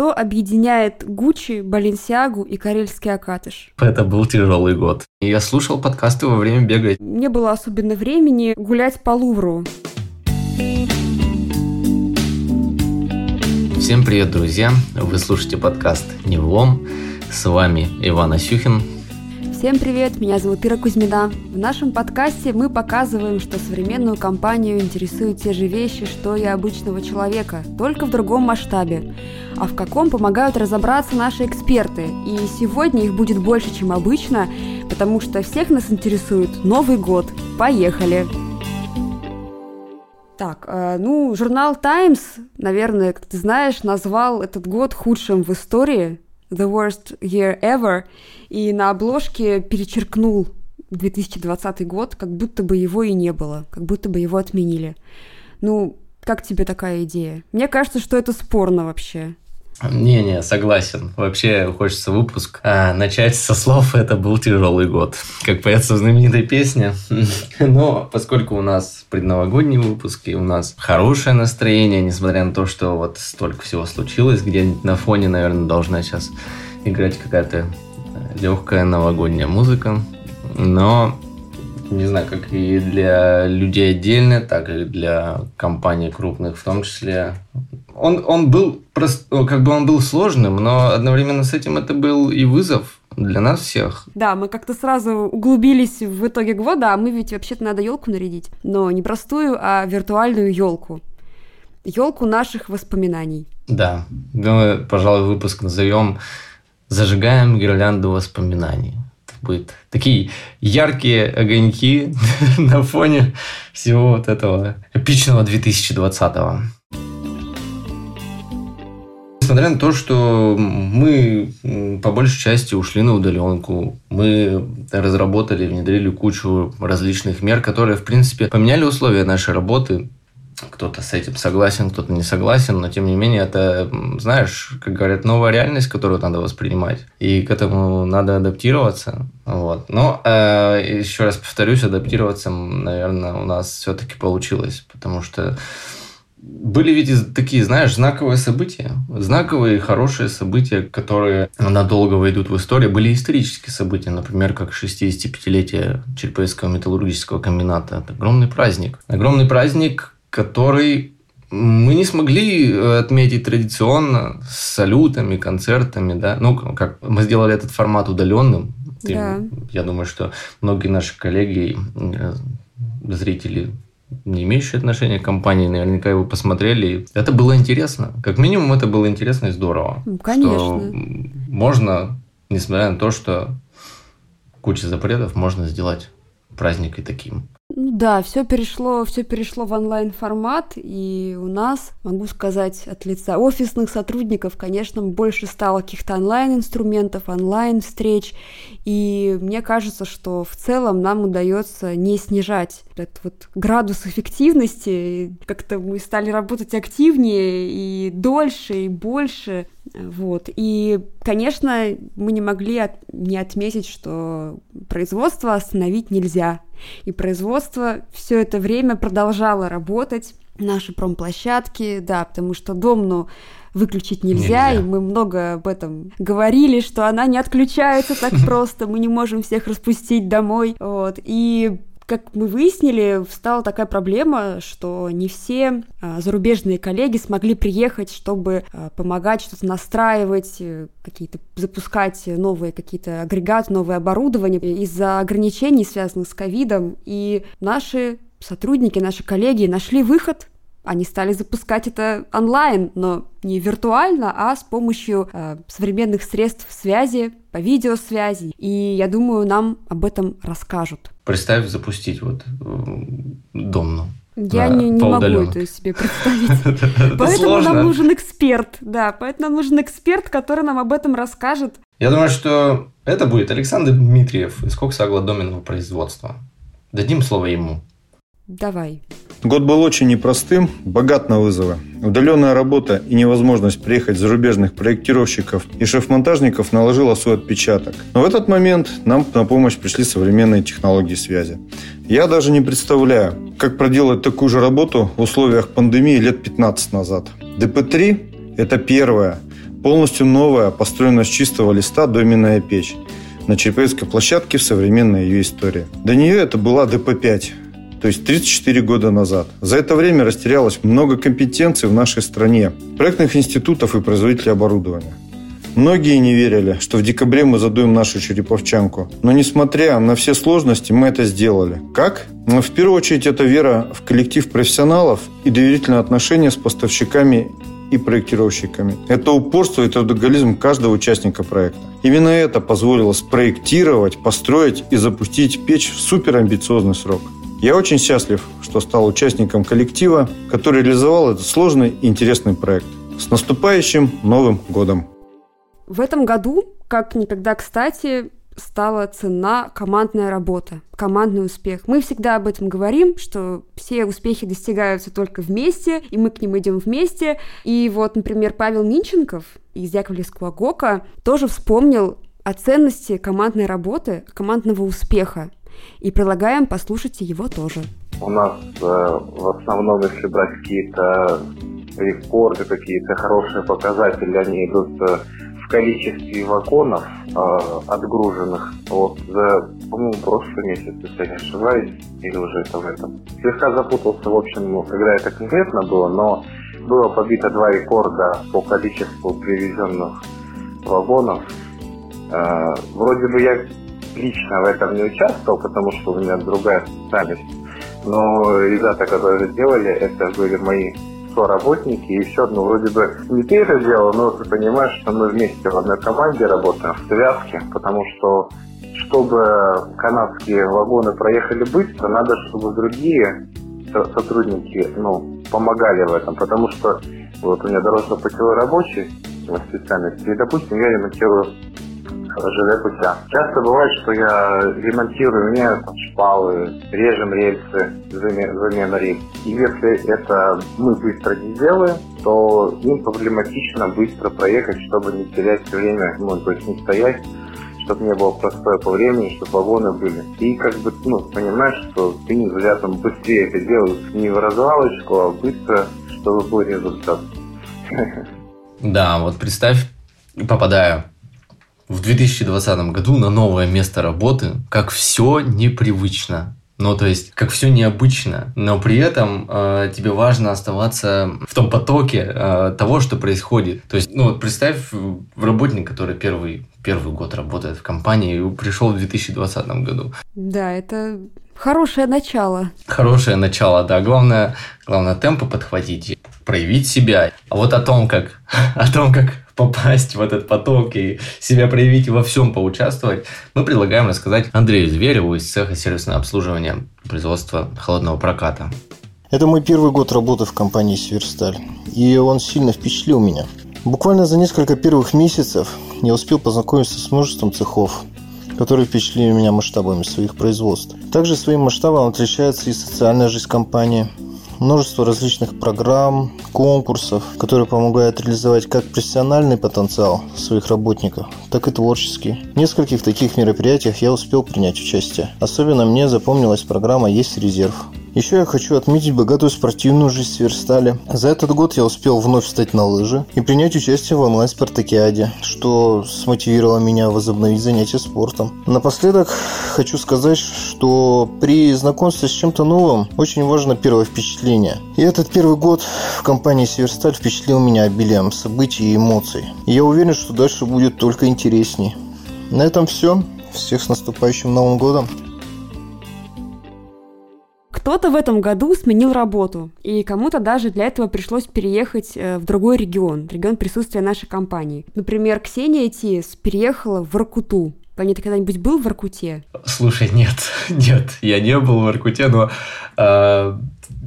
Что объединяет Гуччи, Баленсиагу и Карельский Акатыш? Это был тяжелый год. Я слушал подкасты во время бега. Не было особенно времени гулять по Лувру. Всем привет, друзья! Вы слушаете подкаст «Не влом». С вами Иван Асюхин. Всем привет, меня зовут Ира Кузьмина. В нашем подкасте мы показываем, что современную компанию интересуют те же вещи, что и обычного человека, только в другом масштабе. А в каком помогают разобраться наши эксперты. И сегодня их будет больше, чем обычно, потому что всех нас интересует Новый год. Поехали! Так, э, ну, журнал Times, наверное, как ты знаешь, назвал этот год худшим в истории, The Worst Year Ever, и на обложке перечеркнул 2020 год, как будто бы его и не было, как будто бы его отменили. Ну, как тебе такая идея? Мне кажется, что это спорно вообще. Не-не, согласен. Вообще хочется выпуск а, начать со слов «это был тяжелый год», как поется в знаменитой песне. Но поскольку у нас предновогодний выпуск и у нас хорошее настроение, несмотря на то, что вот столько всего случилось, где-нибудь на фоне, наверное, должна сейчас играть какая-то легкая новогодняя музыка. Но не знаю, как и для людей отдельно, так и для компаний крупных в том числе. Он, он был прост, как бы он был сложным, но одновременно с этим это был и вызов для нас всех. Да, мы как-то сразу углубились в итоге года, а мы ведь вообще-то надо елку нарядить. Но не простую, а виртуальную елку. Елку наших воспоминаний. Да, мы, пожалуй, выпуск назовем «Зажигаем гирлянду воспоминаний» будет такие яркие огоньки на фоне всего вот этого эпичного 2020-го. Несмотря на то, что мы по большей части ушли на удаленку, мы разработали, внедрили кучу различных мер, которые, в принципе, поменяли условия нашей работы, кто-то с этим согласен, кто-то не согласен, но тем не менее это, знаешь, как говорят, новая реальность, которую надо воспринимать, и к этому надо адаптироваться. Вот. Но э, еще раз повторюсь, адаптироваться, наверное, у нас все-таки получилось, потому что были ведь такие, знаешь, знаковые события, знаковые хорошие события, которые надолго войдут в историю. Были исторические события, например, как 65-летие Черепейского металлургического комбината. Это огромный праздник. Огромный праздник, который мы не смогли э, отметить традиционно с салютами, концертами, да. Ну, как мы сделали этот формат удаленным. Да. Я думаю, что многие наши коллеги, э, зрители, не имеющие отношения к компании, наверняка его посмотрели. Это было интересно. Как минимум, это было интересно и здорово. Ну, конечно. Что можно, несмотря на то, что куча запретов, можно сделать праздник и таким. Ну да, все перешло, все перешло в онлайн формат, и у нас, могу сказать, от лица офисных сотрудников, конечно, больше стало каких-то онлайн инструментов, онлайн встреч, и мне кажется, что в целом нам удается не снижать этот вот градус эффективности, как-то мы стали работать активнее и дольше и больше, вот. И, конечно, мы не могли от, не отметить, что производство остановить нельзя. И производство все это время продолжало работать. Наши промплощадки, да, потому что Домну выключить нельзя, нельзя, и мы много об этом говорили, что она не отключается так просто, мы не можем всех распустить домой, вот, и как мы выяснили, встала такая проблема, что не все а, зарубежные коллеги смогли приехать, чтобы а, помогать что-то настраивать, э, какие-то запускать новые какие-то агрегаты, новое оборудование из-за ограничений, связанных с ковидом. И наши сотрудники, наши коллеги нашли выход, они стали запускать это онлайн, но не виртуально, а с помощью э, современных средств связи, по видеосвязи. И я думаю, нам об этом расскажут. Представь запустить вот э, домну. Я не, не могу это себе представить. Поэтому нам нужен эксперт. Да, поэтому нам нужен эксперт, который нам об этом расскажет. Я думаю, что это будет Александр Дмитриев из Коксагла доменного производства. Дадим слово ему. Давай. Год был очень непростым, богат на вызовы. Удаленная работа и невозможность приехать зарубежных проектировщиков и шеф-монтажников наложила свой отпечаток. Но в этот момент нам на помощь пришли современные технологии связи. Я даже не представляю, как проделать такую же работу в условиях пандемии лет 15 назад. ДП-3 – это первое, Полностью новая, построена с чистого листа доменная печь на Череповецкой площадке в современной ее истории. До нее это была ДП-5, то есть 34 года назад. За это время растерялось много компетенций в нашей стране, проектных институтов и производителей оборудования. Многие не верили, что в декабре мы задуем нашу череповчанку. Но несмотря на все сложности, мы это сделали. Как? Ну, в первую очередь, это вера в коллектив профессионалов и доверительное отношение с поставщиками и проектировщиками. Это упорство и трудоголизм каждого участника проекта. Именно это позволило спроектировать, построить и запустить печь в суперамбициозный срок. Я очень счастлив, что стал участником коллектива, который реализовал этот сложный и интересный проект. С наступающим Новым годом! В этом году, как никогда кстати, стала цена командная работа, командный успех. Мы всегда об этом говорим, что все успехи достигаются только вместе, и мы к ним идем вместе. И вот, например, Павел Минченков из Яковлевского ГОКа тоже вспомнил о ценности командной работы, командного успеха. И предлагаем послушать его тоже. У нас э, в основном, если брать какие-то рекорды, какие-то хорошие показатели, они идут э, количестве вагонов э, отгруженных вот за, по-моему, прошлый месяц, если я не ошибаюсь, или уже это в этом. Слегка запутался, в общем, ну, когда это конкретно было, но было побито два рекорда по количеству привезенных вагонов. Э, вроде бы я лично в этом не участвовал, потому что у меня другая специальность. Но ребята, которые сделали, это были мои соработники, и все, ну, вроде бы не ты это делал, но ты понимаешь, что мы вместе в одной команде работаем, в связке, потому что чтобы канадские вагоны проехали быстро, надо, чтобы другие сотрудники ну, помогали в этом, потому что вот у меня дорожно-путевой рабочий специальности, и, допустим, я ремонтирую ЖД путя. Часто бывает, что я ремонтирую, меняю шпалы, режем рельсы, замена рельс. И если это мы быстро не делаем, то им проблематично быстро проехать, чтобы не терять время, ну, то есть не стоять, чтобы не было простоя по времени, чтобы вагоны были. И как бы, ну, понимаешь, что ты не зря там быстрее это делаешь, не в развалочку, а быстро, чтобы был результат. Да, вот представь, попадаю в 2020 году на новое место работы, как все непривычно. Ну, то есть, как все необычно, но при этом э, тебе важно оставаться в том потоке э, того, что происходит. То есть, ну, вот представь работник, который первый, первый год работает в компании и пришел в 2020 году. Да, это хорошее начало. Хорошее начало, да. Главное, главное темпы подхватить, проявить себя. А вот о том, как, о том, как попасть в этот поток и себя проявить и во всем поучаствовать, мы предлагаем рассказать Андрею Звереву из цеха сервисного обслуживания производства холодного проката. Это мой первый год работы в компании «Северсталь», и он сильно впечатлил меня. Буквально за несколько первых месяцев я успел познакомиться с множеством цехов, которые впечатлили меня масштабами своих производств. Также своим масштабом отличается и социальная жизнь компании – множество различных программ, конкурсов, которые помогают реализовать как профессиональный потенциал своих работников, так и творческий. В нескольких таких мероприятиях я успел принять участие. Особенно мне запомнилась программа «Есть резерв», еще я хочу отметить богатую спортивную жизнь Сверстали. За этот год я успел вновь встать на лыжи и принять участие в онлайн-спартакиаде, что смотивировало меня возобновить занятия спортом. Напоследок хочу сказать, что при знакомстве с чем-то новым очень важно первое впечатление. И этот первый год в компании Северсталь впечатлил меня обилием событий и эмоций. И я уверен, что дальше будет только интересней. На этом все. Всех с наступающим Новым годом! Кто-то в этом году сменил работу, и кому-то даже для этого пришлось переехать э, в другой регион, регион присутствия нашей компании. Например, Ксения Тиес переехала в Воркуту. Ваня, ты когда-нибудь был в Воркуте? Слушай, нет, нет, я не был в Воркуте, но э,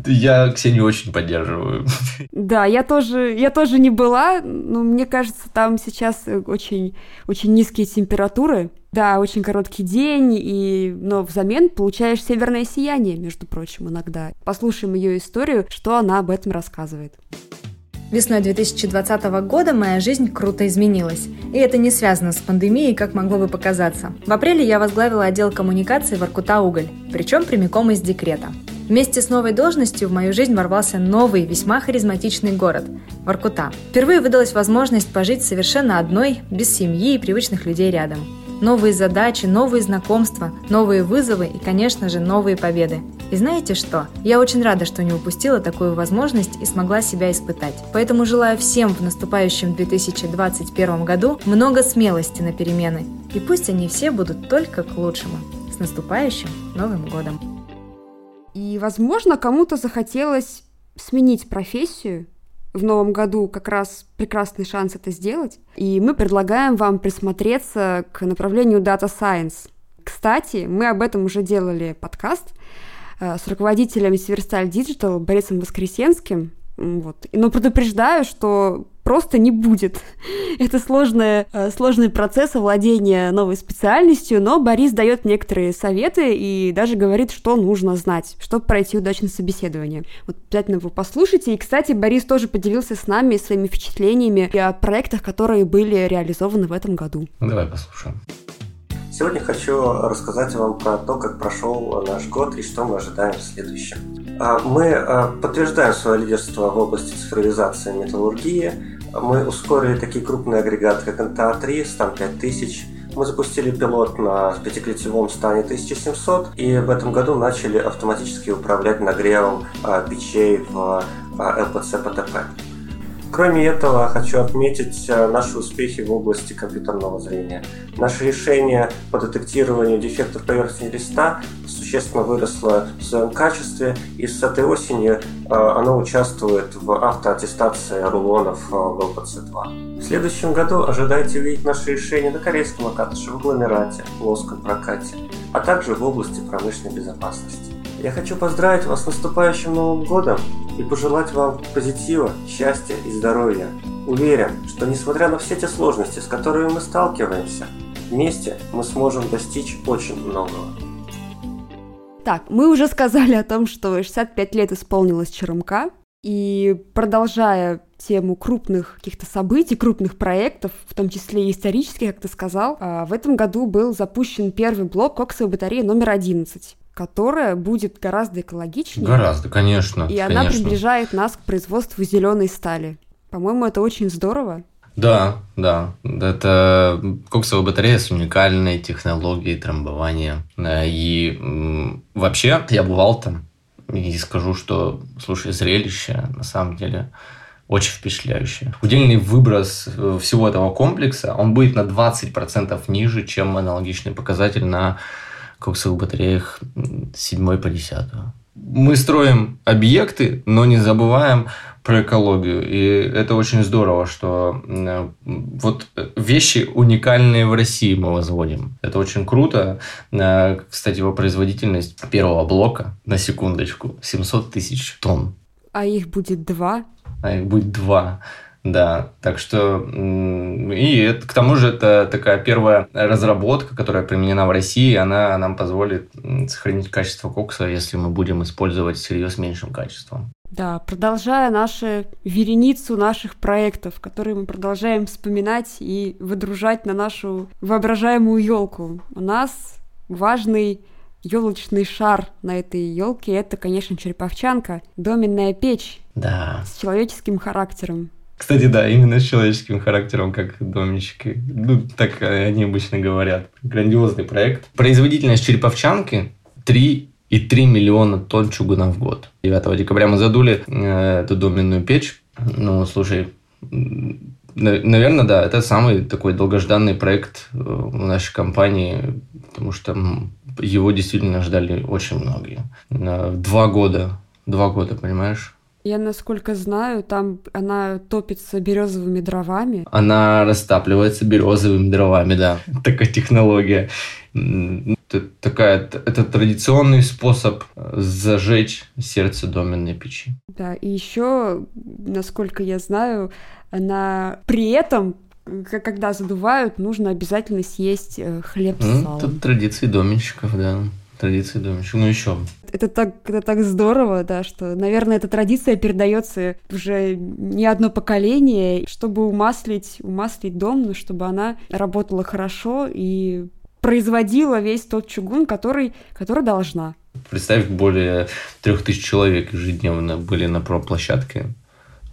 я Ксению очень поддерживаю. Да, я тоже, я тоже не была, но мне кажется, там сейчас очень, очень низкие температуры, да, очень короткий день, и... но взамен получаешь северное сияние, между прочим, иногда. Послушаем ее историю, что она об этом рассказывает. Весной 2020 года моя жизнь круто изменилась. И это не связано с пандемией, как могло бы показаться. В апреле я возглавила отдел коммуникации в Аркута Уголь, причем прямиком из декрета. Вместе с новой должностью в мою жизнь ворвался новый, весьма харизматичный город – Воркута. Впервые выдалась возможность пожить совершенно одной, без семьи и привычных людей рядом. Новые задачи, новые знакомства, новые вызовы и, конечно же, новые победы. И знаете что? Я очень рада, что не упустила такую возможность и смогла себя испытать. Поэтому желаю всем в наступающем 2021 году много смелости на перемены. И пусть они все будут только к лучшему. С наступающим Новым годом! И, возможно, кому-то захотелось сменить профессию. В новом году как раз прекрасный шанс это сделать. И мы предлагаем вам присмотреться к направлению Data Science. Кстати, мы об этом уже делали подкаст э, с руководителем Северсталь Digital Борисом Воскресенским. Вот. Но предупреждаю, что просто не будет. Это сложный, э, сложный процесс овладения новой специальностью, но Борис дает некоторые советы и даже говорит, что нужно знать, чтобы пройти удачное собеседование. Вот обязательно вы послушайте. И, кстати, Борис тоже поделился с нами своими впечатлениями о проектах, которые были реализованы в этом году. Ну, давай послушаем. Сегодня хочу рассказать вам про то, как прошел наш год и что мы ожидаем в следующем. А, мы а, подтверждаем свое лидерство в области цифровизации металлургии. Мы ускорили такие крупные агрегаты, как НТА-3, стан 5000. Мы запустили пилот на пятиклетевом стане 1700 и в этом году начали автоматически управлять нагревом а, печей в ЛПЦ-ПТП. Кроме этого, хочу отметить э, наши успехи в области компьютерного зрения. Наше решение по детектированию дефектов поверхности листа существенно выросло в своем качестве, и с этой осени э, оно участвует в автоаттестации рулонов э, в ЛПЦ-2. В следующем году ожидайте увидеть наши решения на корейском окатыше, в агломерате, плоском прокате, а также в области промышленной безопасности. Я хочу поздравить вас с наступающим Новым Годом и пожелать вам позитива, счастья и здоровья. Уверен, что несмотря на все те сложности, с которыми мы сталкиваемся, вместе мы сможем достичь очень многого. Так, мы уже сказали о том, что 65 лет исполнилось Черемка, и продолжая тему крупных каких-то событий, крупных проектов, в том числе и исторических, как ты сказал, а, в этом году был запущен первый блок коксовой батареи номер 11 которая будет гораздо экологичнее. Гораздо, конечно. И конечно. она приближает нас к производству зеленой стали. По-моему, это очень здорово. Да, да. Это коксовая батарея с уникальной технологией трамбования. И вообще, я бывал там и скажу, что, слушай, зрелище на самом деле очень впечатляющее. Удельный выброс э, всего этого комплекса, он будет на 20% ниже, чем аналогичный показатель на коксовых батареях с 7 по 10. Мы строим объекты, но не забываем про экологию. И это очень здорово, что вот вещи уникальные в России мы возводим. Это очень круто. Э, кстати, его производительность первого блока, на секундочку, 700 тысяч тонн. А их будет два? А их будет два. Да, так что и это, к тому же это такая первая разработка, которая применена в России, она нам позволит сохранить качество кокса, если мы будем использовать сырье с меньшим качеством. Да, продолжая нашу вереницу наших проектов, которые мы продолжаем вспоминать и выдружать на нашу воображаемую елку. У нас важный елочный шар на этой елке это, конечно, череповчанка, доменная печь да. с человеческим характером. Кстати, да, именно с человеческим характером, как домички. Ну, так они обычно говорят. Грандиозный проект. Производительность череповчанки 3,3 миллиона тонн чугуна в год. 9 декабря мы задули э, эту доменную печь. Ну, слушай, наверное, да, это самый такой долгожданный проект э, в нашей компании, потому что его действительно ждали очень многие. Два года, два года, понимаешь? Я, насколько знаю, там она топится березовыми дровами. Она растапливается березовыми дровами, да. Такая технология. Это, такая, это традиционный способ зажечь сердце доменной печи. Да, и еще, насколько я знаю, она при этом когда задувают, нужно обязательно съесть э, хлеб с салом. Это традиции доменщиков, да традиции домичек. Ну еще. Это так, это так здорово, да, что, наверное, эта традиция передается уже не одно поколение, чтобы умаслить, умаслить дом, но чтобы она работала хорошо и производила весь тот чугун, который, который должна. Представь, более трех тысяч человек ежедневно были на проплощадке,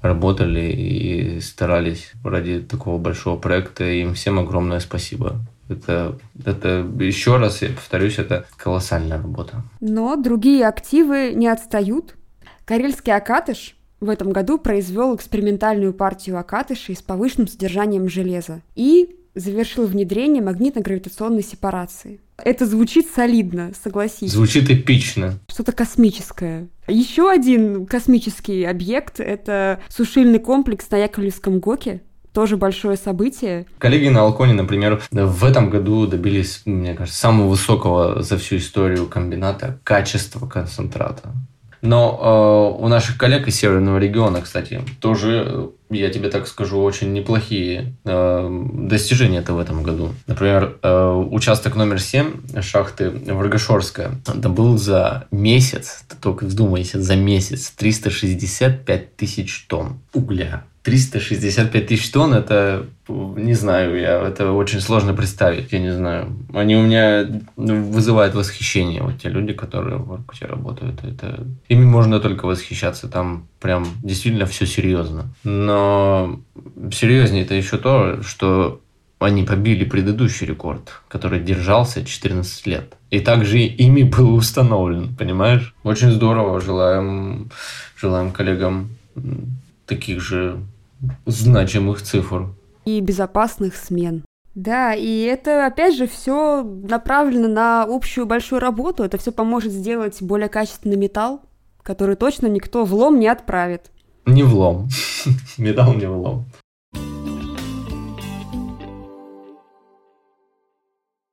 работали и старались ради такого большого проекта. Им всем огромное спасибо. Это, это еще раз, я повторюсь, это колоссальная работа. Но другие активы не отстают. Карельский Акатыш в этом году произвел экспериментальную партию Акатышей с повышенным содержанием железа и завершил внедрение магнитно-гравитационной сепарации. Это звучит солидно, согласись. Звучит эпично. Что-то космическое. Еще один космический объект – это сушильный комплекс на Яковлевском ГОКе, тоже большое событие. Коллеги на Алконе, например, в этом году добились, мне кажется, самого высокого за всю историю комбината качества концентрата. Но э, у наших коллег из Северного региона, кстати, тоже, я тебе так скажу, очень неплохие э, достижения это в этом году. Например, э, участок номер 7 шахты Варгашорская добыл за месяц, ты только вдумайся, за месяц 365 тысяч тонн угля. 365 тысяч тонн, это, не знаю, я, это очень сложно представить, я не знаю. Они у меня вызывают восхищение, вот те люди, которые в Воркуте работают. Это, ими можно только восхищаться, там прям действительно все серьезно. Но серьезнее это еще то, что они побили предыдущий рекорд, который держался 14 лет. И также ими был установлен, понимаешь? Очень здорово, желаем, желаем коллегам таких же значимых цифр. И безопасных смен. Да, и это, опять же, все направлено на общую большую работу. Это все поможет сделать более качественный металл, который точно никто в лом не отправит. Не в лом. Металл не в лом.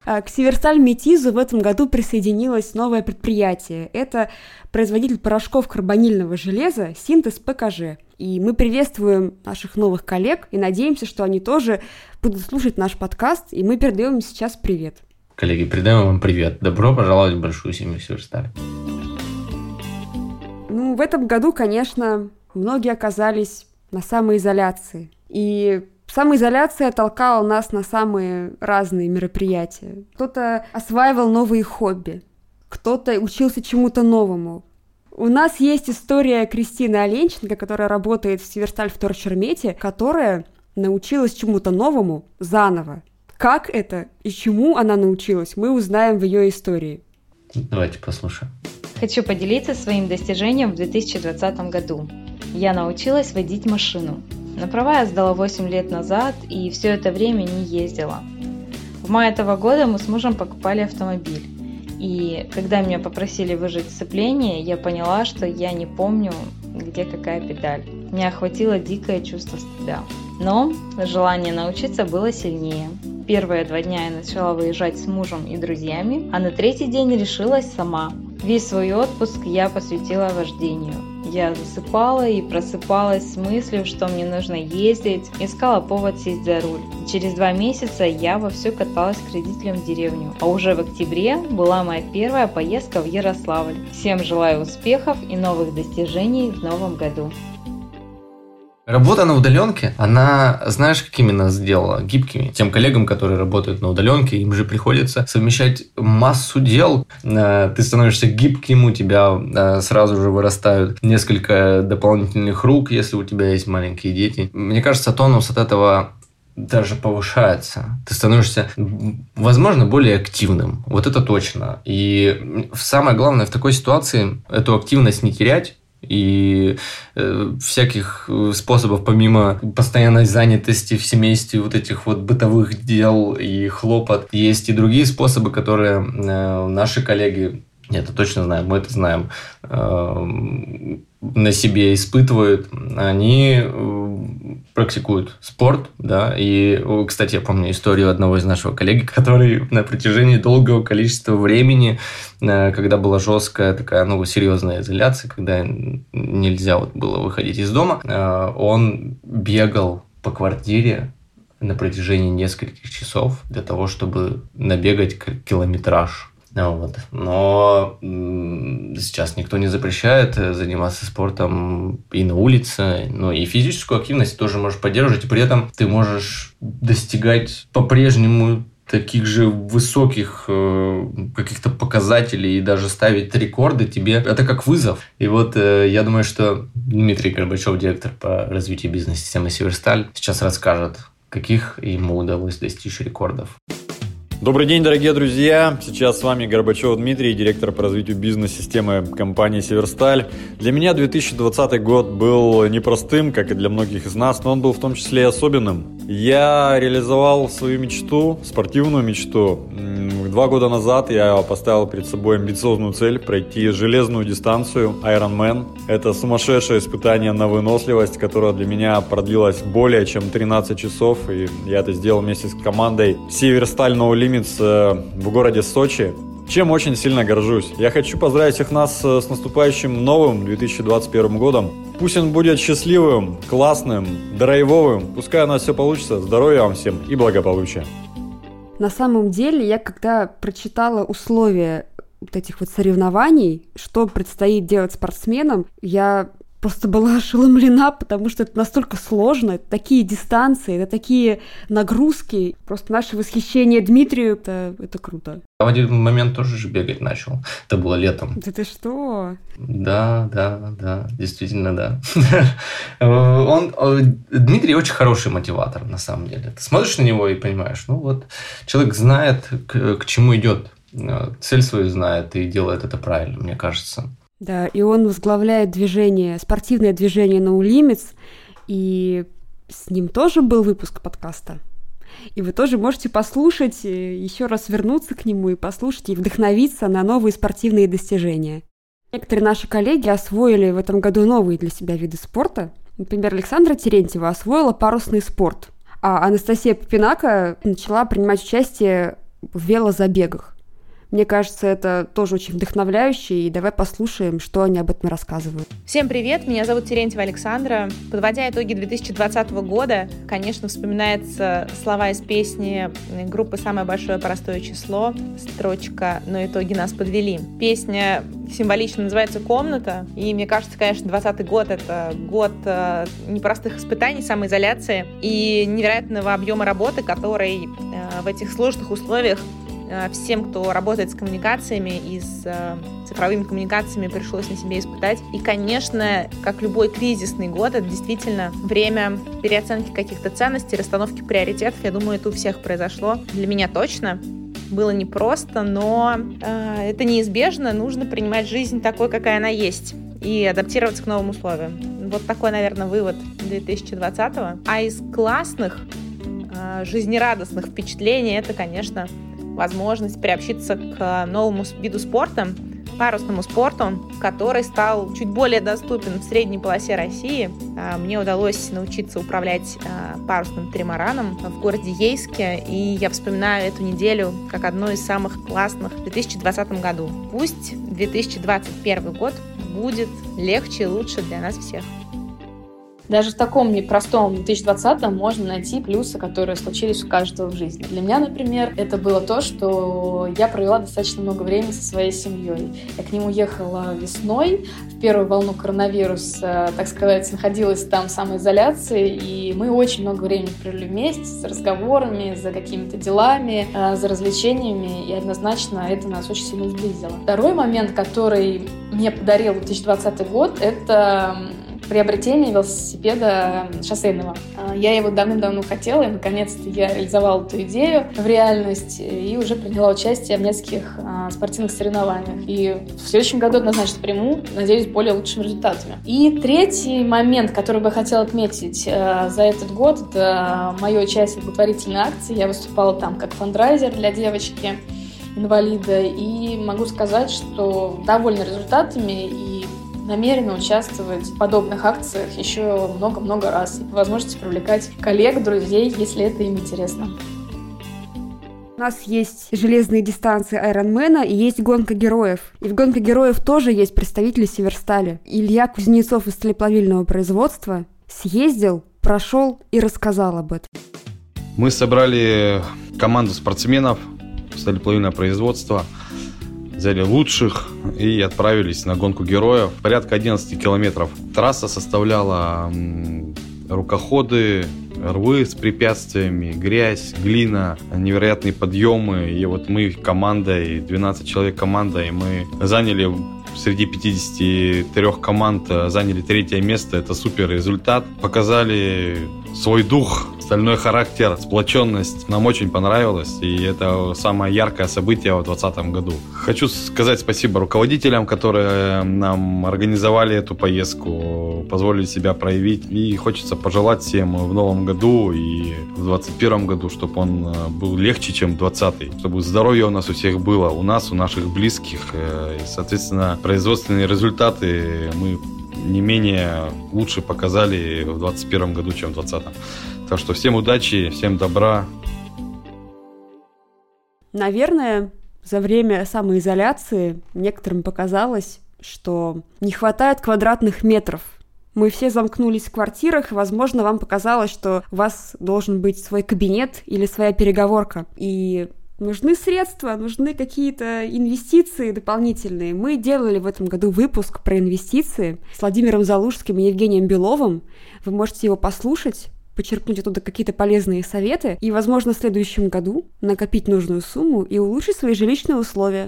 К Северсталь Метизу в этом году присоединилось новое предприятие. Это производитель порошков карбонильного железа «Синтез ПКЖ». И мы приветствуем наших новых коллег и надеемся, что они тоже будут слушать наш подкаст, и мы передаем им сейчас привет. Коллеги, передаем вам привет. Добро пожаловать в большую семью Северсталь. Ну, в этом году, конечно, многие оказались на самоизоляции. И Самоизоляция толкала нас на самые разные мероприятия. Кто-то осваивал новые хобби, кто-то учился чему-то новому. У нас есть история Кристины Оленченко, которая работает в Северсталь в Торчермете, которая научилась чему-то новому заново. Как это и чему она научилась, мы узнаем в ее истории. Давайте послушаем. Хочу поделиться своим достижением в 2020 году. Я научилась водить машину. На права я сдала 8 лет назад и все это время не ездила. В мае этого года мы с мужем покупали автомобиль. И когда меня попросили выжать сцепление, я поняла, что я не помню, где какая педаль. Меня охватило дикое чувство стыда. Но желание научиться было сильнее. Первые два дня я начала выезжать с мужем и друзьями, а на третий день решилась сама. Весь свой отпуск я посвятила вождению. Я засыпала и просыпалась с мыслью, что мне нужно ездить, искала повод сесть за руль. Через два месяца я вовсю каталась к родителям в деревню, а уже в октябре была моя первая поездка в Ярославль. Всем желаю успехов и новых достижений в новом году. Работа на удаленке, она, знаешь, какими нас сделала? Гибкими. Тем коллегам, которые работают на удаленке, им же приходится совмещать массу дел. Э, ты становишься гибким, у тебя э, сразу же вырастают несколько дополнительных рук, если у тебя есть маленькие дети. Мне кажется, тонус от этого даже повышается. Ты становишься, возможно, более активным. Вот это точно. И самое главное в такой ситуации эту активность не терять, и э, всяких э, способов, помимо постоянной занятости в семействе, вот этих вот бытовых дел и хлопот, есть и другие способы, которые э, наши коллеги это точно знаем, мы это знаем, э, на себе испытывают, они э, практикуют спорт, да, и, кстати, я помню историю одного из нашего коллеги, который на протяжении долгого количества времени, э, когда была жесткая такая, ну, серьезная изоляция, когда нельзя вот было выходить из дома, он бегал по квартире на протяжении нескольких часов для того, чтобы набегать километраж вот. Но сейчас никто не запрещает э, заниматься спортом и на улице, но и физическую активность тоже можешь поддерживать, и при этом ты можешь достигать по-прежнему таких же высоких э, каких-то показателей и даже ставить рекорды тебе, это как вызов. И вот э, я думаю, что Дмитрий Горбачев, директор по развитию бизнес-системы Северсталь, сейчас расскажет, каких ему удалось достичь рекордов. Добрый день, дорогие друзья! Сейчас с вами Горбачев Дмитрий, директор по развитию бизнес-системы компании «Северсталь». Для меня 2020 год был непростым, как и для многих из нас, но он был в том числе и особенным. Я реализовал свою мечту, спортивную мечту. Два года назад я поставил перед собой амбициозную цель пройти железную дистанцию Ironman. Это сумасшедшее испытание на выносливость, которое для меня продлилось более чем 13 часов, и я это сделал вместе с командой «Северсталь No Limits» э, в городе Сочи чем очень сильно горжусь. Я хочу поздравить всех нас э, с наступающим новым 2021 годом. Пусть он будет счастливым, классным, драйвовым. Пускай у нас все получится. Здоровья вам всем и благополучия. На самом деле, я когда прочитала условия вот этих вот соревнований, что предстоит делать спортсменам, я просто была ошеломлена, потому что это настолько сложно, это такие дистанции, это такие нагрузки. Просто наше восхищение Дмитрию, это, это круто. А в один момент тоже же бегать начал. Это было летом. Да ты что? Да, да, да, действительно, да. Он, Дмитрий очень хороший мотиватор, на самом деле. Ты смотришь на него и понимаешь, ну вот, человек знает, к, к чему идет, цель свою знает и делает это правильно, мне кажется. Да, и он возглавляет движение, спортивное движение No Limits, и с ним тоже был выпуск подкаста. И вы тоже можете послушать, э, еще раз вернуться к нему и послушать, и вдохновиться на новые спортивные достижения. Некоторые наши коллеги освоили в этом году новые для себя виды спорта. Например, Александра Терентьева освоила парусный спорт, а Анастасия Попинака начала принимать участие в велозабегах. Мне кажется, это тоже очень вдохновляюще, и давай послушаем, что они об этом рассказывают. Всем привет, меня зовут Терентьева Александра. Подводя итоги 2020 года, конечно, вспоминаются слова из песни группы «Самое большое простое число», строчка «Но итоги нас подвели». Песня символично называется «Комната», и мне кажется, конечно, 2020 год — это год э, непростых испытаний, самоизоляции и невероятного объема работы, который э, в этих сложных условиях всем, кто работает с коммуникациями и с э, цифровыми коммуникациями, пришлось на себе испытать. И, конечно, как любой кризисный год, это действительно время переоценки каких-то ценностей, расстановки приоритетов. Я думаю, это у всех произошло. Для меня точно было непросто, но э, это неизбежно. Нужно принимать жизнь такой, какая она есть и адаптироваться к новым условиям. Вот такой, наверное, вывод 2020 -го. А из классных, э, жизнерадостных впечатлений это, конечно, возможность приобщиться к новому виду спорта, парусному спорту, который стал чуть более доступен в средней полосе России. А, мне удалось научиться управлять а, парусным тримараном в городе Ейске, и я вспоминаю эту неделю как одну из самых классных в 2020 году. Пусть 2021 год будет легче и лучше для нас всех. Даже в таком непростом 2020 можно найти плюсы, которые случились у каждого в жизни. Для меня, например, это было то, что я провела достаточно много времени со своей семьей. Я к ним уехала весной, в первую волну коронавируса, так сказать, находилась там в самоизоляции, и мы очень много времени провели вместе с разговорами, за какими-то делами, э, за развлечениями, и однозначно это нас очень сильно сблизило. Второй момент, который мне подарил 2020 год, это приобретение велосипеда шоссейного. А, я его давным-давно хотела, и наконец-то я реализовала эту идею в реальность и уже приняла участие в нескольких а, спортивных соревнованиях. И в следующем году однозначно приму, надеюсь, более лучшими результатами. И третий момент, который бы я хотела отметить а, за этот год, это мое участие в благотворительной акции. Я выступала там как фандрайзер для девочки инвалида, и могу сказать, что довольна результатами и намерена участвовать в подобных акциях еще много-много раз. И по возможности привлекать коллег, друзей, если это им интересно. У нас есть железные дистанции Айронмена и есть гонка героев. И в гонке героев тоже есть представители Северстали. Илья Кузнецов из сталеплавильного производства съездил, прошел и рассказал об этом. Мы собрали команду спортсменов сталеплавильное производство – взяли лучших и отправились на гонку героев. Порядка 11 километров. Трасса составляла рукоходы, рвы с препятствиями, грязь, глина, невероятные подъемы. И вот мы командой, 12 человек команда, и мы заняли среди 53 команд заняли третье место. Это супер результат. Показали свой дух, стальной характер, сплоченность нам очень понравилось, и это самое яркое событие в 2020 году. Хочу сказать спасибо руководителям, которые нам организовали эту поездку, позволили себя проявить, и хочется пожелать всем в новом году и в 2021 году, чтобы он э, был легче, чем 2020, чтобы здоровье у нас у всех было, у нас, у наших близких, э, и, соответственно, производственные результаты мы не менее лучше показали в 2021 году, чем в 2020. Так что всем удачи, всем добра. Наверное, за время самоизоляции некоторым показалось, что не хватает квадратных метров. Мы все замкнулись в квартирах, и, возможно, вам показалось, что у вас должен быть свой кабинет или своя переговорка. И Нужны средства, нужны какие-то инвестиции дополнительные. Мы делали в этом году выпуск про инвестиции с Владимиром Залужским и Евгением Беловым. Вы можете его послушать почерпнуть оттуда какие-то полезные советы и, возможно, в следующем году накопить нужную сумму и улучшить свои жилищные условия.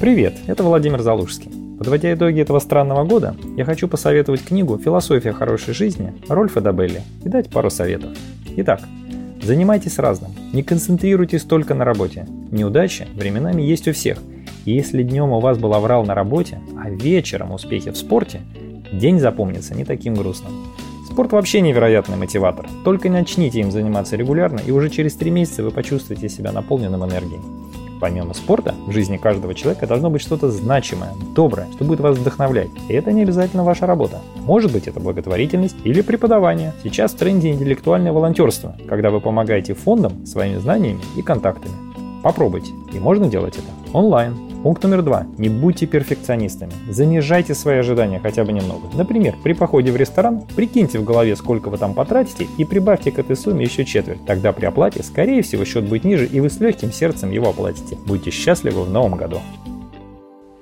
Привет, это Владимир Залужский. Подводя итоги этого странного года, я хочу посоветовать книгу «Философия хорошей жизни» Рольфа Дабелли и дать пару советов. Итак, занимайтесь разным, не концентрируйтесь только на работе. Неудачи временами есть у всех. И если днем у вас был аврал на работе, а вечером успехи в спорте, день запомнится не таким грустным. Спорт вообще невероятный мотиватор. Только начните им заниматься регулярно, и уже через три месяца вы почувствуете себя наполненным энергией. Помимо спорта, в жизни каждого человека должно быть что-то значимое, доброе, что будет вас вдохновлять. И это не обязательно ваша работа. Может быть это благотворительность или преподавание. Сейчас в тренде интеллектуальное волонтерство, когда вы помогаете фондам своими знаниями и контактами. Попробуйте, и можно делать это онлайн. Пункт номер два. Не будьте перфекционистами. Занижайте свои ожидания хотя бы немного. Например, при походе в ресторан прикиньте в голове, сколько вы там потратите, и прибавьте к этой сумме еще четверть. Тогда при оплате, скорее всего, счет будет ниже, и вы с легким сердцем его оплатите. Будьте счастливы в новом году.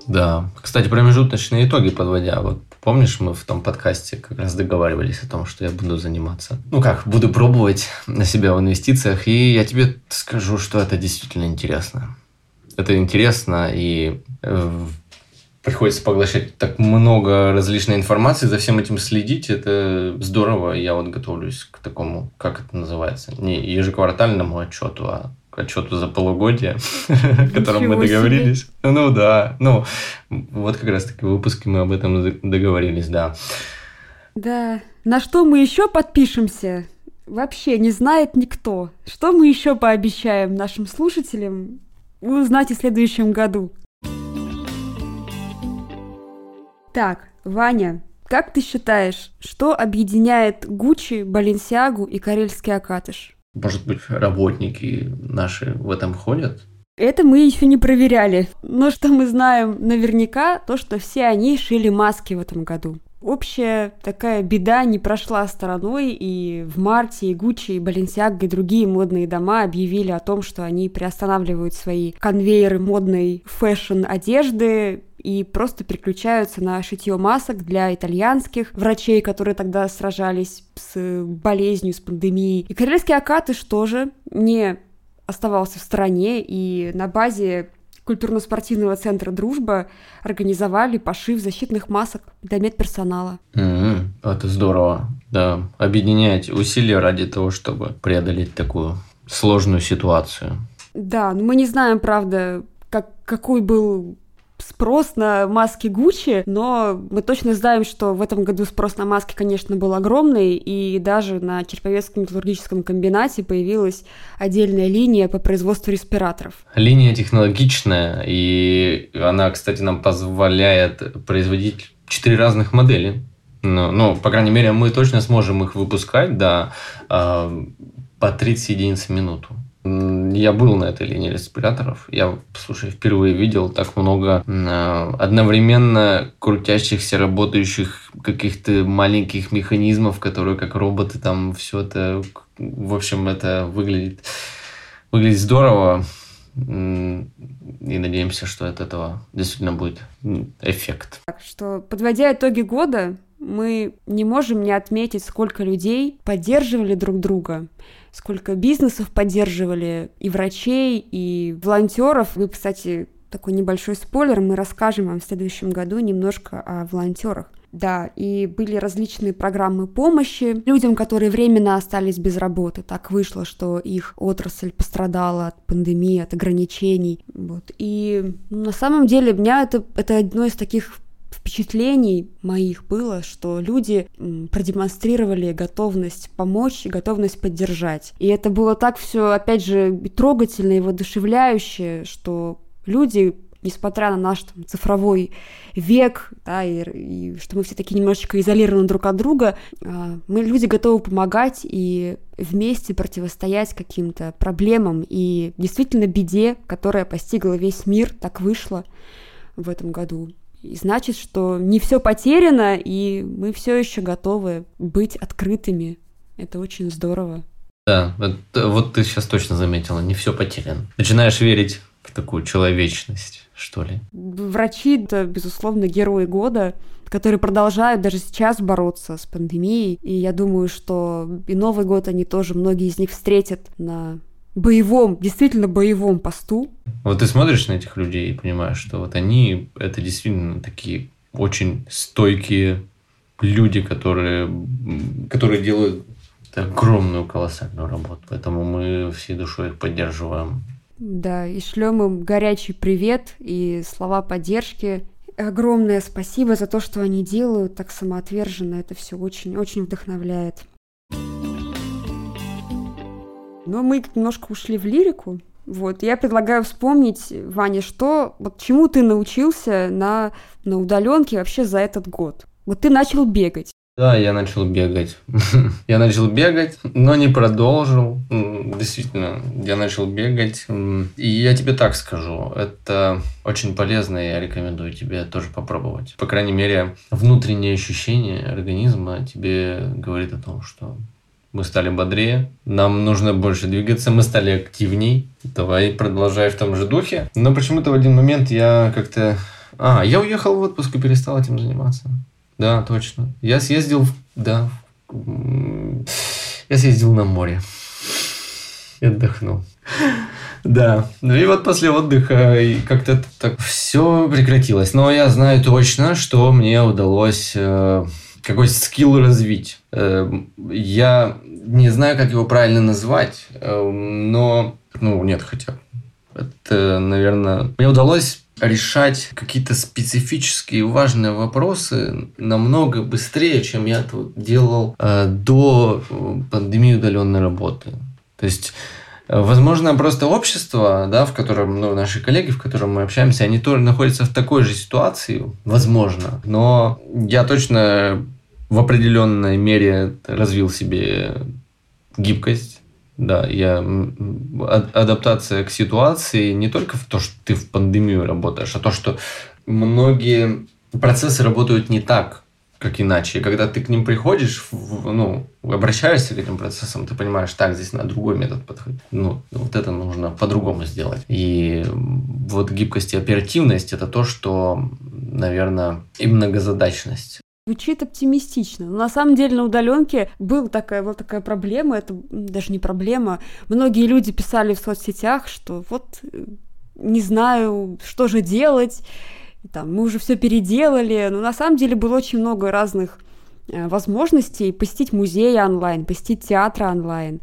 Да. Кстати, промежуточные итоги подводя. Вот помнишь, мы в том подкасте как раз договаривались о том, что я буду заниматься. Ну как, буду пробовать на себя в инвестициях. И я тебе скажу, что это действительно интересно это интересно, и э, приходится поглощать так много различной информации, за всем этим следить, это здорово. Я вот готовлюсь к такому, как это называется, не ежеквартальному отчету, а отчету за полугодие, о котором мы договорились. Ну да, ну вот как раз таки в выпуске мы об этом договорились, да. Да, на что мы еще подпишемся? Вообще не знает никто. Что мы еще пообещаем нашим слушателям? вы узнаете в следующем году. Так, Ваня, как ты считаешь, что объединяет Гуччи, Баленсиагу и Карельский Акатыш? Может быть, работники наши в этом ходят? Это мы еще не проверяли. Но что мы знаем наверняка, то, что все они шили маски в этом году. Общая такая беда не прошла стороной, и в марте и Гуччи, и Баленсиаг, и другие модные дома объявили о том, что они приостанавливают свои конвейеры модной фэшн-одежды и просто переключаются на шитье масок для итальянских врачей, которые тогда сражались с болезнью, с пандемией. И карельский Акатыш тоже не оставался в стороне, и на базе культурно-спортивного центра «Дружба» организовали пошив защитных масок для медперсонала. Mm-hmm. Это здорово. Да, объединять усилия ради того, чтобы преодолеть такую сложную ситуацию. Да, но мы не знаем, правда, как, какой был спрос на маски Гуччи, но мы точно знаем, что в этом году спрос на маски, конечно, был огромный, и даже на Черповецком металлургическом комбинате появилась отдельная линия по производству респираторов. Линия технологичная, и она, кстати, нам позволяет производить четыре разных модели. Ну, ну, по крайней мере, мы точно сможем их выпускать, да, а, по 30 единиц в минуту. Я был на этой линии респираторов. Я, слушай, впервые видел так много э, одновременно крутящихся, работающих каких-то маленьких механизмов, которые как роботы там все это... В общем, это выглядит, выглядит здорово. И надеемся, что от этого действительно будет эффект. Так что, подводя итоги года, мы не можем не отметить, сколько людей поддерживали друг друга, сколько бизнесов поддерживали, и врачей, и волонтеров. Вы, кстати, такой небольшой спойлер, мы расскажем вам в следующем году немножко о волонтерах. Да, и были различные программы помощи людям, которые временно остались без работы. Так вышло, что их отрасль пострадала от пандемии, от ограничений. Вот. И ну, на самом деле меня это, это одно из таких впечатлений моих было, что люди продемонстрировали готовность помочь готовность поддержать. И это было так все, опять же, трогательно и воодушевляюще, что люди несмотря на наш там, цифровой век, да, и, и что мы все такие немножечко изолированы друг от друга, э, мы люди готовы помогать и вместе противостоять каким-то проблемам и действительно беде, которая постигла весь мир, так вышло в этом году. И значит, что не все потеряно, и мы все еще готовы быть открытыми. Это очень здорово. Да, вот, вот ты сейчас точно заметила, не все потеряно. Начинаешь верить в такую человечность, что ли. Врачи, это, безусловно, герои года, которые продолжают даже сейчас бороться с пандемией. И я думаю, что и Новый год они тоже, многие из них встретят на боевом, действительно боевом посту. Вот ты смотришь на этих людей и понимаешь, что вот они, это действительно такие очень стойкие люди, которые, которые делают огромную колоссальную работу. Поэтому мы всей душой их поддерживаем. Да, и шлем им горячий привет и слова поддержки. Огромное спасибо за то, что они делают так самоотверженно. Это все очень-очень вдохновляет. Но мы немножко ушли в лирику. Вот, я предлагаю вспомнить, Ваня, что, вот чему ты научился на, на удаленке вообще за этот год? Вот ты начал бегать. Да, я начал бегать. я начал бегать, но не продолжил. Действительно, я начал бегать. И я тебе так скажу, это очень полезно, и я рекомендую тебе тоже попробовать. По крайней мере, внутреннее ощущение организма тебе говорит о том, что мы стали бодрее, нам нужно больше двигаться, мы стали активней. Давай продолжай в том же духе. Но почему-то в один момент я как-то... А, я уехал в отпуск и перестал этим заниматься. Да, точно. Я съездил, да, я съездил на море и отдохнул. Да. Ну и вот после отдыха как-то так все прекратилось. Но я знаю точно, что мне удалось э, какой скилл развить. Э, я не знаю, как его правильно назвать, э, но... Ну, нет, хотя это, наверное... Мне удалось решать какие-то специфические важные вопросы намного быстрее, чем я это делал э, до пандемии удаленной работы. То есть Возможно, просто общество, да, в котором ну, наши коллеги, в котором мы общаемся, они тоже находятся в такой же ситуации, возможно. Но я точно в определенной мере развил себе гибкость. Да, я адаптация к ситуации не только в то, что ты в пандемию работаешь, а то, что многие процессы работают не так, как иначе. И когда ты к ним приходишь, ну, обращаешься к этим процессам, ты понимаешь, так, здесь на другой метод подходить. Ну, вот это нужно по-другому сделать. И вот гибкость и оперативность – это то, что, наверное, и многозадачность. Звучит оптимистично. Но на самом деле на удаленке был такая, была такая проблема, это даже не проблема. Многие люди писали в соцсетях, что вот э, не знаю, что же делать, там, мы уже все переделали. Но на самом деле было очень много разных э, возможностей посетить музеи онлайн, посетить театры онлайн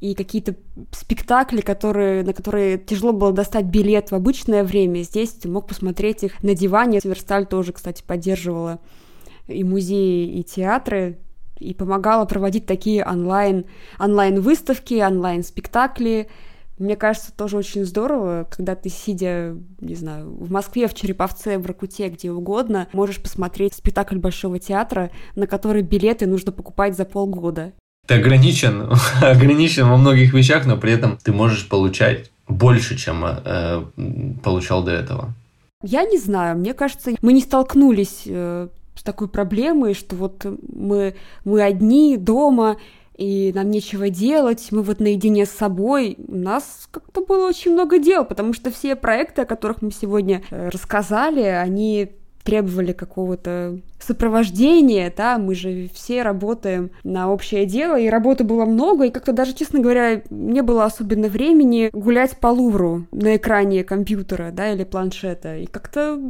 и какие-то спектакли, которые, на которые тяжело было достать билет в обычное время. Здесь ты мог посмотреть их на диване. Версталь тоже, кстати, поддерживала и музеи, и театры, и помогала проводить такие онлайн, онлайн-выставки, онлайн-спектакли. Мне кажется, тоже очень здорово, когда ты, сидя, не знаю, в Москве, в Череповце, в Ракуте, где угодно, можешь посмотреть спектакль Большого театра, на который билеты нужно покупать за полгода. Ты ограничен, ограничен во многих вещах, но при этом ты можешь получать больше, чем э, получал до этого. Я не знаю, мне кажется, мы не столкнулись э, с такой проблемой, что вот мы, мы одни дома, и нам нечего делать, мы вот наедине с собой. У нас как-то было очень много дел, потому что все проекты, о которых мы сегодня э, рассказали, они требовали какого-то сопровождения, да, мы же все работаем на общее дело, и работы было много, и как-то даже, честно говоря, не было особенно времени гулять по Лувру на экране компьютера, да, или планшета, и как-то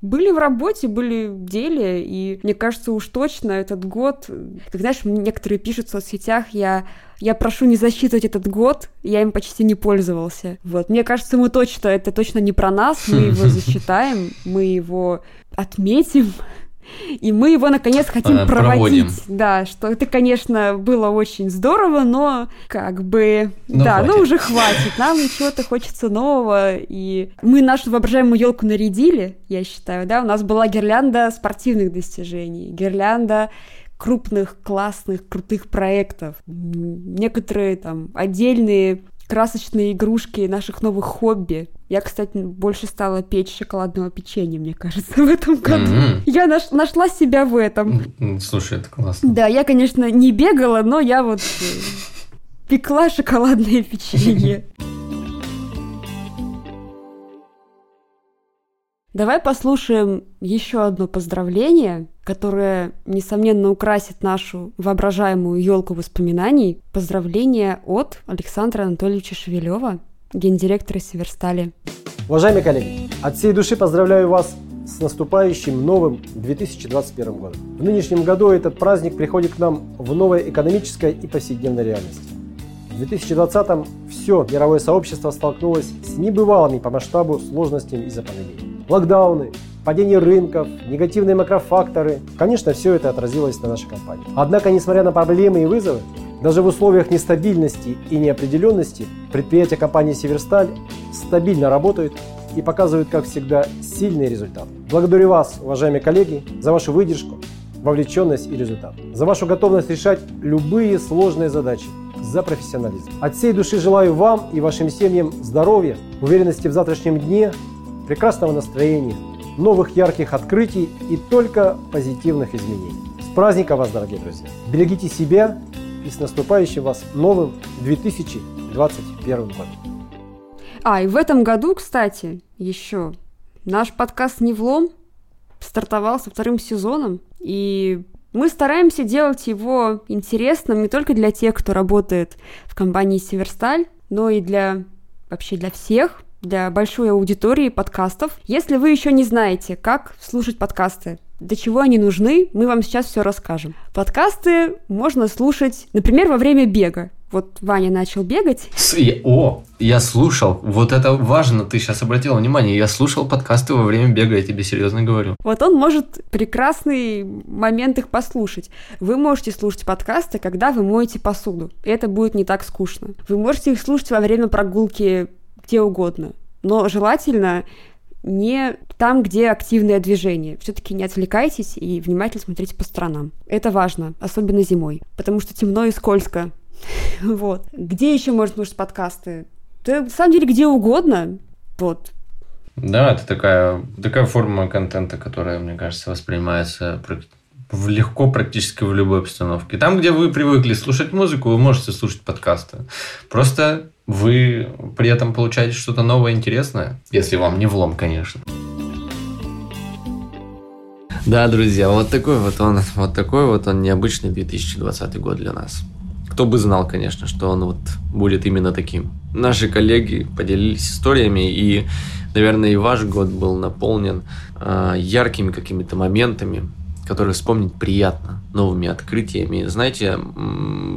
были в работе, были в деле, и мне кажется, уж точно этот год, как знаешь, некоторые пишут в соцсетях, я, я прошу не засчитывать этот год, я им почти не пользовался. Вот, мне кажется, мы точно, это точно не про нас, мы его засчитаем, мы его отметим, и мы его наконец хотим проводить. Проводим. Да, что это, конечно, было очень здорово, но как бы, но да, хватит. ну уже хватит. Нам чего-то хочется нового. И мы нашу воображаемую елку нарядили, я считаю, да. У нас была гирлянда спортивных достижений, гирлянда крупных, классных, крутых проектов. Некоторые там отдельные красочные игрушки наших новых хобби. Я, кстати, больше стала печь шоколадного печенья, мне кажется, в этом году. Mm-hmm. Я наш, нашла себя в этом. Слушай, это классно. Да, я, конечно, не бегала, но я вот э, пекла шоколадное печенье. Давай послушаем еще одно поздравление, которое, несомненно, украсит нашу воображаемую елку воспоминаний. Поздравление от Александра Анатольевича Шевелева, гендиректора Северстали. Уважаемые коллеги, от всей души поздравляю вас с наступающим новым 2021 годом. В нынешнем году этот праздник приходит к нам в новой экономической и повседневной реальности. В 2020 все мировое сообщество столкнулось с небывалыми по масштабу сложностями из-за пандемии локдауны, падение рынков, негативные макрофакторы. Конечно, все это отразилось на нашей компании. Однако, несмотря на проблемы и вызовы, даже в условиях нестабильности и неопределенности предприятия компании «Северсталь» стабильно работают и показывают, как всегда, сильный результат. Благодарю вас, уважаемые коллеги, за вашу выдержку, вовлеченность и результат, за вашу готовность решать любые сложные задачи, за профессионализм. От всей души желаю вам и вашим семьям здоровья, уверенности в завтрашнем дне прекрасного настроения, новых ярких открытий и только позитивных изменений. С праздником вас, дорогие друзья! Берегите себя и с наступающим вас новым 2021 годом! А, и в этом году, кстати, еще наш подкаст «Не влом» стартовал со вторым сезоном, и мы стараемся делать его интересным не только для тех, кто работает в компании «Северсталь», но и для вообще для всех, для большой аудитории подкастов. Если вы еще не знаете, как слушать подкасты, для чего они нужны, мы вам сейчас все расскажем. Подкасты можно слушать, например, во время бега. Вот Ваня начал бегать. С, я, о, я слушал. Вот это важно, ты сейчас обратила внимание. Я слушал подкасты во время бега, я тебе серьезно говорю. Вот он может прекрасный момент их послушать. Вы можете слушать подкасты, когда вы моете посуду. Это будет не так скучно. Вы можете их слушать во время прогулки где угодно. Но желательно не там, где активное движение. Все-таки не отвлекайтесь и внимательно смотрите по сторонам. Это важно, особенно зимой, потому что темно и скользко. Вот. Где еще можно слушать подкасты? Да, на самом деле, где угодно. Вот. Да, это такая, такая форма контента, которая, мне кажется, воспринимается легко практически в любой обстановке. Там, где вы привыкли слушать музыку, вы можете слушать подкасты. Просто вы при этом получаете что-то новое, интересное, если вам не влом, конечно. Да, друзья, вот такой вот он, вот такой вот он необычный 2020 год для нас. Кто бы знал, конечно, что он вот будет именно таким. Наши коллеги поделились историями, и, наверное, и ваш год был наполнен э, яркими какими-то моментами, которые вспомнить приятно, новыми открытиями. Знаете,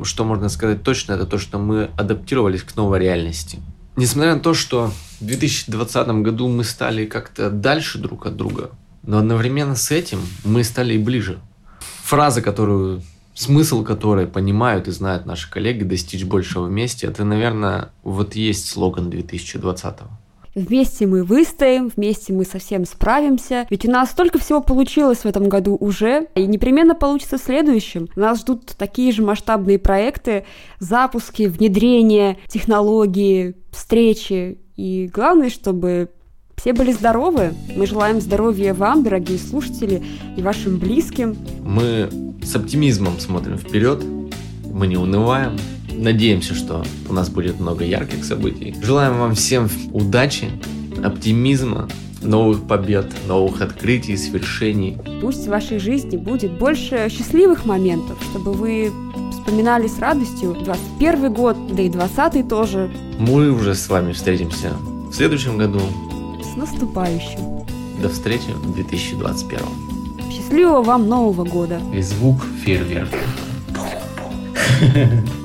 что можно сказать точно, это то, что мы адаптировались к новой реальности. Несмотря на то, что в 2020 году мы стали как-то дальше друг от друга, но одновременно с этим мы стали и ближе. Фраза, которую смысл которой понимают и знают наши коллеги, достичь большего вместе, это, наверное, вот есть слоган 2020 -го. Вместе мы выстоим, вместе мы совсем справимся. Ведь у нас столько всего получилось в этом году уже, и непременно получится в следующем. Нас ждут такие же масштабные проекты, запуски, внедрение, технологии, встречи. И главное, чтобы все были здоровы. Мы желаем здоровья вам, дорогие слушатели, и вашим близким. Мы с оптимизмом смотрим вперед, мы не унываем, Надеемся, что у нас будет много ярких событий. Желаем вам всем удачи, оптимизма, новых побед, новых открытий, свершений. Пусть в вашей жизни будет больше счастливых моментов, чтобы вы вспоминали с радостью 21 год, да и 20 тоже. Мы уже с вами встретимся в следующем году. С наступающим. До встречи в 2021. Счастливого вам Нового года. И звук фейерверка.